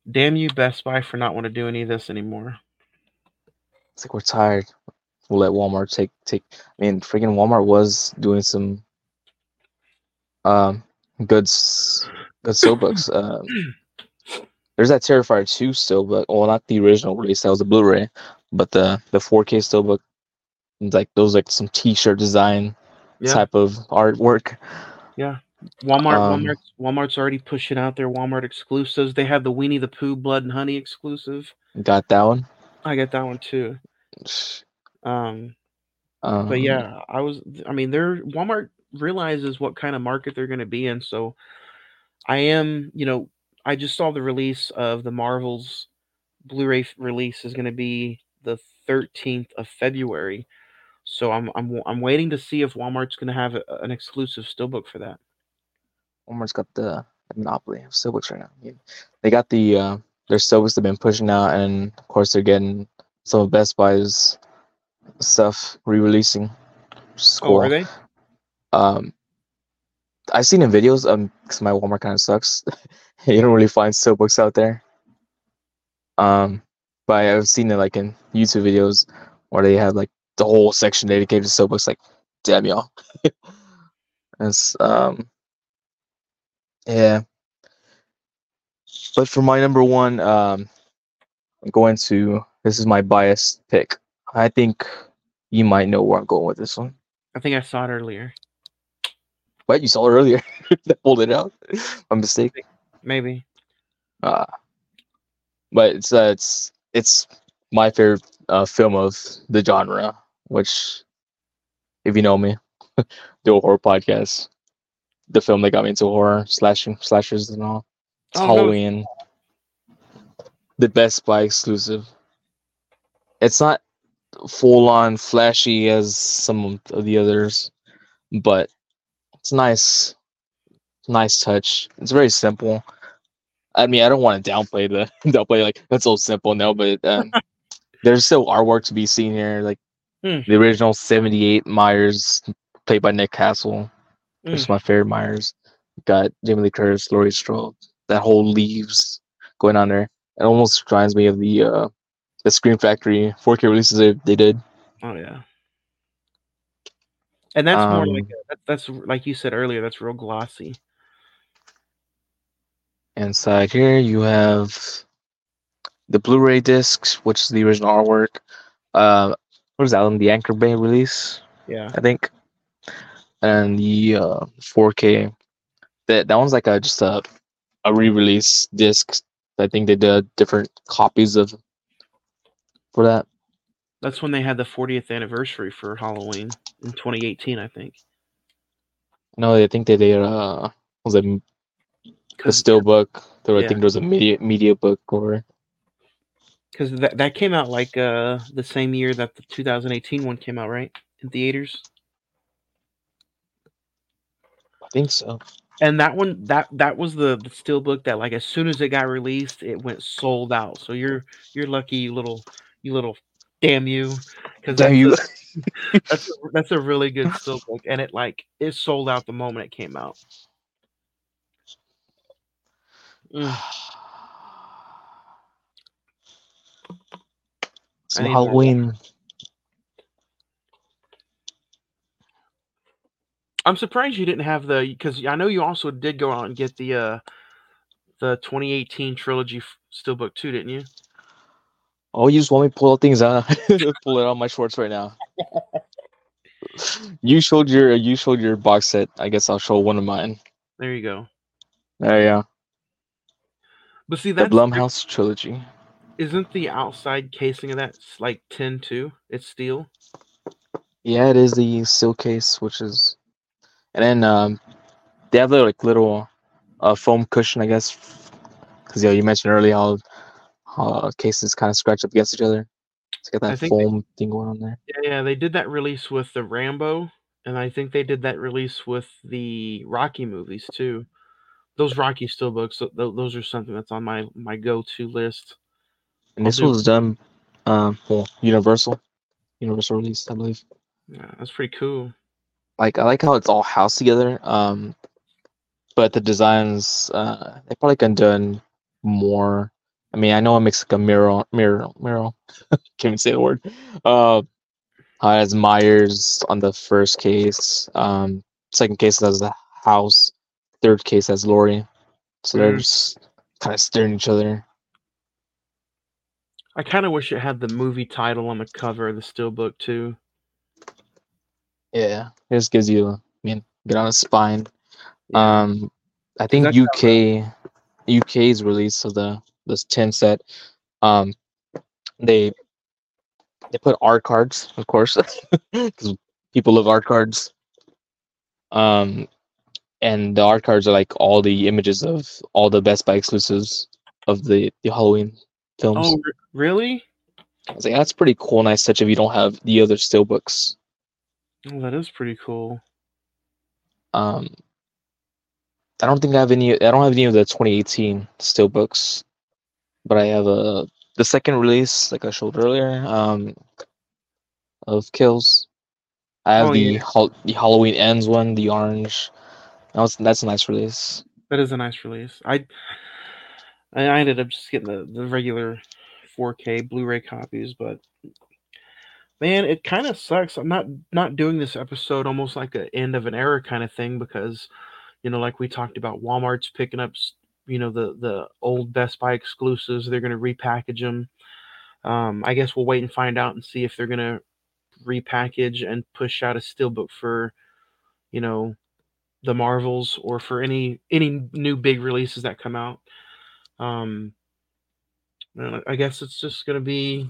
damn you, Best Buy, for not want to do any of this anymore. It's like we're tired. We'll let Walmart take take. I mean, freaking Walmart was doing some um good good steelbooks. *clears throat* Um, there's that Terrifier two steelbook. Well, not the original release. That was a Blu-ray, but the the 4K steelbook. Like those, like some T-shirt design Yeah, type of artwork. yeah. Walmart, Um, Walmart's, Walmart's already pushing out their Walmart exclusives. They have the Winnie the Pooh Blood and Honey exclusive. Got that one. I got that one too. Um, Um, but yeah, I was. I mean, they're Walmart realizes what kind of market they're going to be in. So, I am. You know, I just saw the release of the Marvels Blu-ray release is going to be the 13th of February. So I'm I'm I'm waiting to see if Walmart's going to have a, an exclusive steelbook for that. Walmart's got the monopoly of steelbooks right now. Yeah. They got the uh, their steelbooks they've been pushing out, and of course they're getting some of Best Buy's stuff re-releasing. which is Oh, are they? Um, I've seen in videos. Um, because my Walmart kind of sucks. *laughs* you don't really find steelbooks out there. Um, but I've seen it like in YouTube videos where they have like the whole section dedicated to steelbooks. Like, damn y'all. *laughs* it's um, yeah. But for my number one, um, I'm going to. This is my biased pick. I think you might know where I'm going with this one. I think I saw it earlier. But you saw it earlier. *laughs* Pulled it out. My mistake. Maybe. Uh, but it's uh, it's it's my favorite uh, film of the genre. Which, if you know me, *laughs* do a horror podcast. The film that got me into horror, slashing slashers and all. It's Oh, no. Halloween. The Best Buy exclusive. It's not full on flashy as some of the others, but it's nice. Nice touch. It's very simple. I mean, I don't want to downplay the *laughs* downplay like that's so simple. No, but um, *laughs* there's still artwork to be seen here. Like Hmm. the original '78 Myers, played by Nick Castle, which is Hmm. my favorite Myers. Got Jamie Lee Curtis, Laurie Strode. That whole leaves going on there. It almost reminds me of the uh, the Scream Factory 4K releases they, they did. Oh yeah. And that's more like Um, that, that's like you said earlier. That's real glossy. Inside here, you have the Blu-ray discs, which is the original artwork. Uh, what is that one? The Anchor Bay release, Yeah. I think, and the uh, 4K. That that one's like a just a a re-release disc. I think they did different copies of for that. That's when they had the 40th anniversary for Halloween in 2018, I think. No, I think they did. Uh, was it a steelbook? There, I think there was a media media book or because that, that came out like uh the same year that the 2018 one came out, right? In theaters. I think so. And that one that that was the, the steelbook that like as soon as it got released, it went sold out. So you're you're lucky, you little you little damn you, because Damn you. *laughs* that's a, that's a really good steelbook, and it like it sold out the moment it came out. Mm. *sighs* Need more Halloween. I'm surprised you didn't have the because I know you also did go out and get the uh the 2018 trilogy f- book too, didn't you? Oh, you just want me to pull things out? *laughs* pull it out my shorts right now. *laughs* you showed your you showed your box set. I guess I'll show one of mine. There you go. There you go. But see, that Blumhouse trilogy. isn't the outside casing of that like tin too? It's steel. Yeah, it is the steel case, which is, and then um, they have the like little uh foam cushion, I guess, because yeah, you mentioned earlier how uh, cases kind of scratch up against each other. It's got that think they- foam thing going on there. Yeah, yeah, they did that release with the Rambo, and I think they did that release with the Rocky movies too. Those Rocky steelbooks, th- th- those are something that's on my my go-to list. And I'll this do- was done, um, well, Universal, Universal release, I believe. Yeah, that's pretty cool. Like I like how it's all housed together. Um, but the designs, uh, they probably could have done more. I mean, I know it makes like a mirror, mirror, mirror. Can't even say the word. Uh, uh, has Myers on the first case. Um, second case has the house. Third case has Laurie. So they're Mhm. just kind of staring at each other. I kind of wish it had the movie title on the cover of the steelbook too. Yeah, it just gives you, I mean, get on a spine. Yeah. Um, I think that's UK UK's release of the this tin set, um, they they put art cards, of course, *laughs* because people love art cards. Um, and the art cards are like all the images of all the Best Buy exclusives of the the Halloween films. oh, really? I was like, that's pretty cool, nice touch if you don't have the other steelbooks. Oh, that is pretty cool. Um, I don't think I have any. I don't have any of the 2018 steelbooks, but I have a the second release, like I showed earlier, um, of Kills. I have Oh, the yeah. hol- the Halloween ends one, the orange. That was that's a nice release. That is a nice release. I I ended up just getting the, the regular 4K Blu-ray copies, but man, it kind of sucks. I'm not not doing this episode almost like an end of an era kind of thing because you know, like we talked about, Walmart's picking up you know the the old Best Buy exclusives. They're going to repackage them. Um, I guess we'll wait and find out and see if they're going to repackage and push out a steelbook for you know the Marvels or for any any new big releases that come out. Um, I guess it's just going to be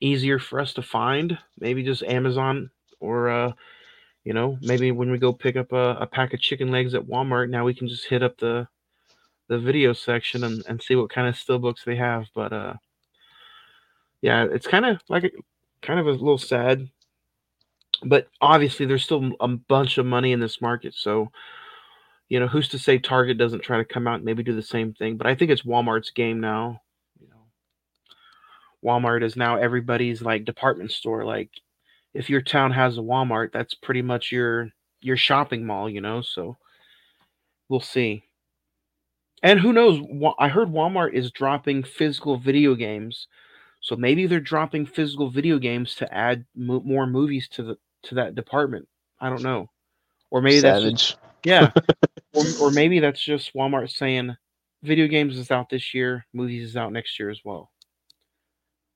easier for us to find. Maybe just Amazon or uh, you know maybe when we go pick up a, a pack of chicken legs at Walmart, now we can just hit up the the video section and, and see what kind of steelbooks they have. But uh, yeah, it's kind of like a, kind of a little sad. But obviously, there's still a bunch of money in this market, so you know who's to say Target doesn't try to come out and maybe do the same thing. But I think it's Walmart's game now. You know, Walmart is now everybody's like department store. Like, if your town has a Walmart, that's pretty much your your shopping mall. You know, so we'll see. And who knows? I heard Walmart is dropping physical video games, so maybe they're dropping physical video games to add mo- more movies to the to that department. I don't know, or maybe that's just- yeah, *laughs* or, or maybe that's just Walmart saying video games is out this year, movies is out next year as well.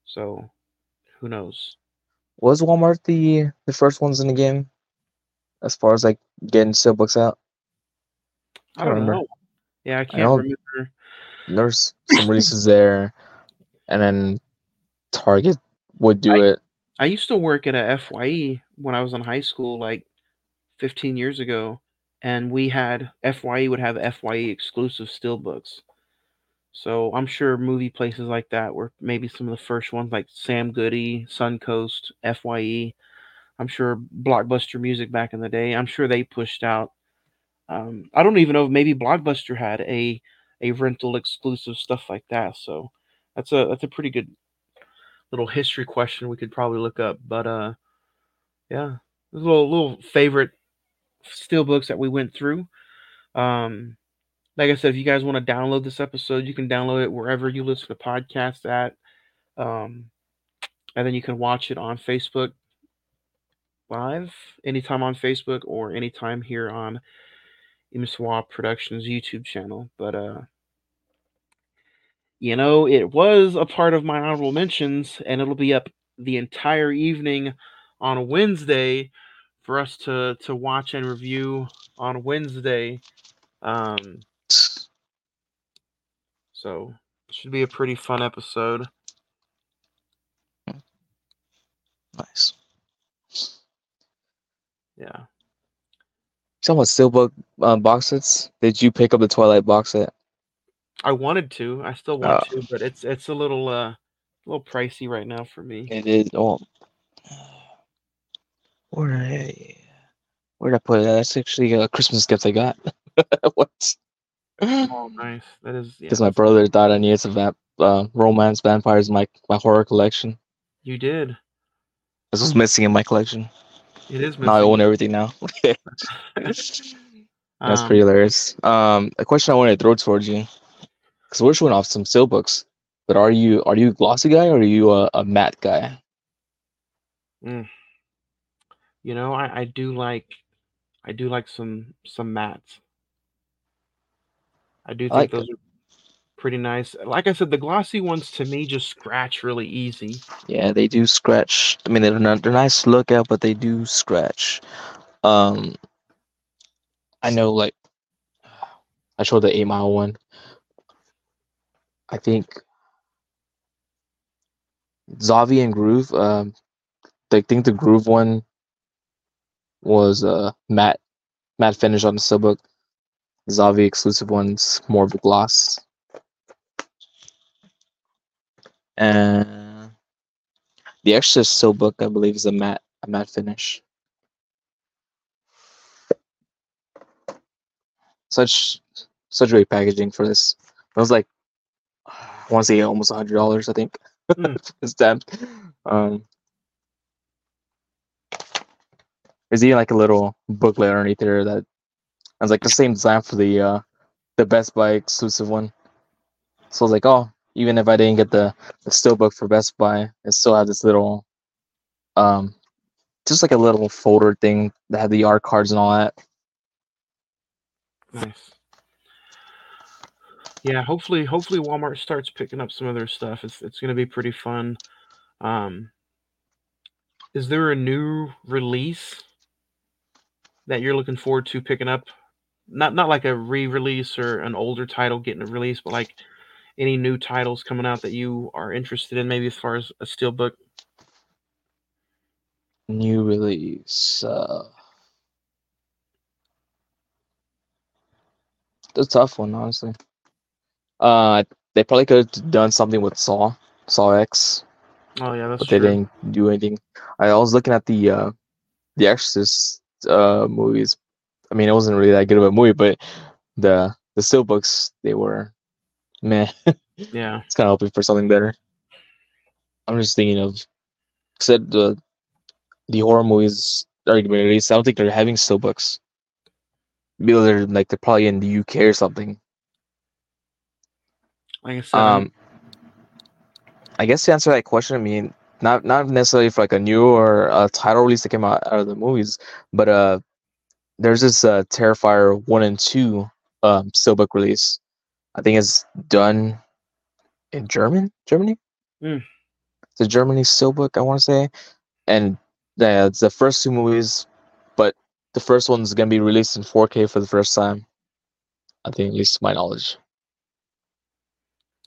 So, who knows? Was Walmart the the first ones in the game, as far as like getting steelbooks out? I don't remember. know. Yeah, I can't know. remember. There's *coughs* some releases there, and then Target would do I- it. I used to work at a FYE when I was in high school, like 15 years ago, and we had FYE would have FYE exclusive steelbooks. So I'm sure movie places like that were maybe some of the first ones, like Sam Goody, Suncoast, FYE. I'm sure Blockbuster Music back in the day. I'm sure they pushed out. Um, I don't even know. if Maybe Blockbuster had a a rental exclusive stuff like that. So that's a that's a pretty good little history question we could probably look up. But uh, yeah, little little favorite steel books that we went through. Um, like I said, if you guys want to download this episode, you can download it wherever you listen to podcasts at. Um, and then you can watch it on Facebook. live anytime on Facebook or anytime here on Imswa Productions YouTube channel. But uh you know, it was a part of my honorable mentions, and it'll be up the entire evening on a Wednesday for us to to watch and review on Wednesday. Um, so it should be a pretty fun episode. Nice. Yeah. Talking about steelbook uh, box sets. Did you pick up the Twilight box set? I wanted to. I still want Oh. to, but it's it's a little uh a little pricey right now for me. It is. Oh, where did I, where did I put it? That's actually a Christmas gift I got. *laughs* what? Oh, nice. That is yeah. Because my brother thought I needed some vamp, uh, romance vampires in my my horror collection. You did. This was missing in my collection. It is. Now I own everything now. *laughs* That's Um, pretty hilarious. Um, a question I want to throw towards you, because we're showing off some steelbooks, but are you are you a glossy guy or are you a, a matte guy? You know, I, I do like I do like some some mats. I do think I like those are pretty nice. Like I said, the glossy ones to me just scratch really easy. Yeah, they do scratch. I mean, they're not they're nice to look at, but they do scratch. Um, I know, like, I showed the eight mile one. I think Zavvi and Groove. Um, I think the Groove one was uh matte matte finish on the steelbook. Zavvi exclusive one's more of a gloss. And the extra steelbook, I believe, is a matte a matte finish. Such such great packaging for this. It was like I want to say almost a hundred dollars, I think. Hmm. *laughs* it's stamped. Um, there's even like a little booklet underneath there that has like the same design for the uh the Best Buy exclusive one. So I was like, oh, even if I didn't get the the steelbook for Best Buy, it still had this little um just like a little folder thing that had the art cards and all that. Nice. Yeah, hopefully hopefully Walmart starts picking up some of their stuff. It's it's gonna be pretty fun. Um is there a new release that you're looking forward to picking up? Not not like a re-release or an older title getting a release, but like any new titles coming out that you are interested in, maybe as far as a steelbook. New release. Uh, it's a tough one, honestly. Uh, they probably could have done something with Saw, Saw X, Oh yeah, that's but they didn't do anything. I was looking at the uh, the Exorcist uh movies. I mean, it wasn't really that good of a movie, but the the steelbooks they were, meh. Yeah. *laughs* It's kind of hoping for something better. I'm just thinking of said the the horror movies are going to be released. I don't think they're having steelbooks. Maybe they're like they're probably in the UK or something. Like I said, Um, I guess to answer that question, I mean, not not necessarily for like a new or a title release that came out, out of the movies, but uh, there's this uh Terrifier one and two um steelbook release. I think it's done in German, Germany. Mm. It's a Germany steelbook, I want to say, and yeah, it's the first two movies, but the first one's gonna be released in 4K for the first time. I think, at least to my knowledge.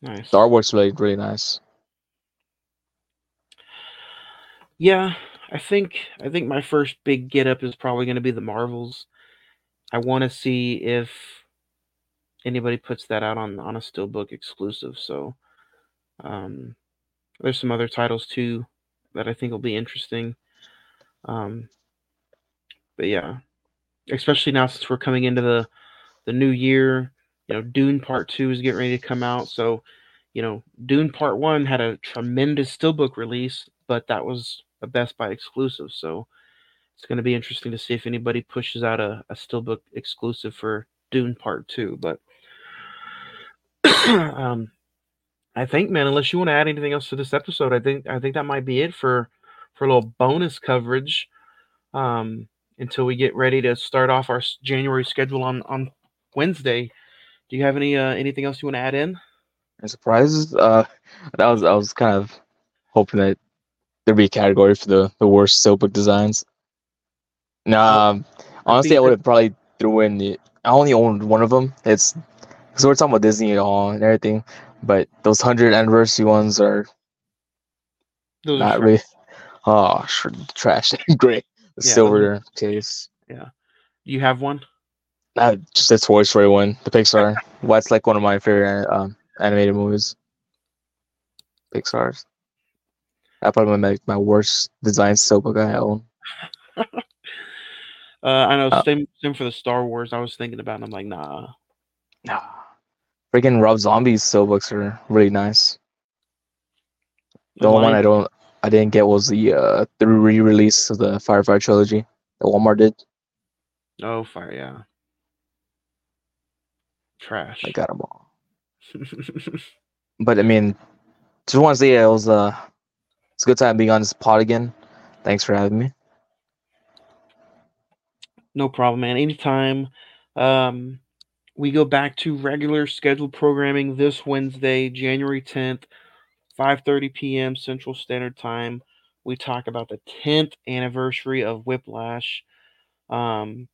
nice. The artwork's really really nice. Yeah, I think I think my first big get up is probably going to be the Marvels. I want to see if anybody puts that out on on a steelbook exclusive. So um, there's some other titles too that I think will be interesting. Um, but yeah, especially now since we're coming into the the new year, you know, Dune Part Two is getting ready to come out. So you know, Dune Part One had a tremendous steelbook release, but that was a Best Buy exclusive. So it's going to be interesting to see if anybody pushes out a, a steelbook exclusive for Dune Part Two. But *coughs* um, I think, man, unless you want to add anything else to this episode, I think I think that might be it for for a little bonus coverage um, until we get ready to start off our January schedule on on Wednesday. Do you have any uh, anything else you want to add in? And surprises. Uh, that was I was kind of hoping that there'd be a category for the the worst steelbook designs. Nah, um, honestly, I would have probably threw in the. I only owned one of them. It's because we're talking about Disney and all and everything, but those hundred anniversary ones are Those not short- really. Oh, sure, trash. *laughs* Great, the Yeah, silver case. Yeah. You have one? Uh, just the Toy Story one, the Pixar. well, it's like one of my favorite um, animated movies. Pixar's. I probably my my worst design steelbook I own. *laughs* Uh, I know. Uh, same same for the Star Wars. I was thinking about. It, and I'm like, nah. Nah. Freaking Rob Zombie's steelbooks are really nice. The only one I don't I didn't get was the uh the re-release of the Firefly trilogy that Walmart did. Oh, fire! Yeah. Trash. I got them all. *laughs* But I mean, just want to say it was uh it's a good time being on this pod again. Thanks for having me. No problem, man. Anytime. Um, we go back to regular scheduled programming this Wednesday, January 10th, 5:30 p.m. Central Standard Time. We talk about the 10th anniversary of Whiplash. Um,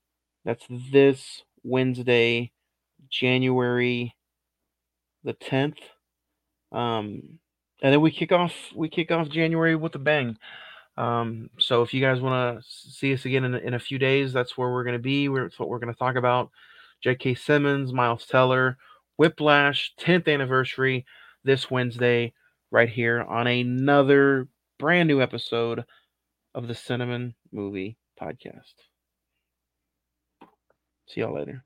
that's this Wednesday, January the 10th. Um, and then we kick off we kick off January with a bang. Um, so if you guys want to see us again in, in a few days, that's where we're going to be. We're, that's what we're going to talk about. J.K. Simmons, Miles Teller, Whiplash, 10th anniversary this Wednesday, right here on another brand new episode of the Cinemen Movie Podcast. See y'all later.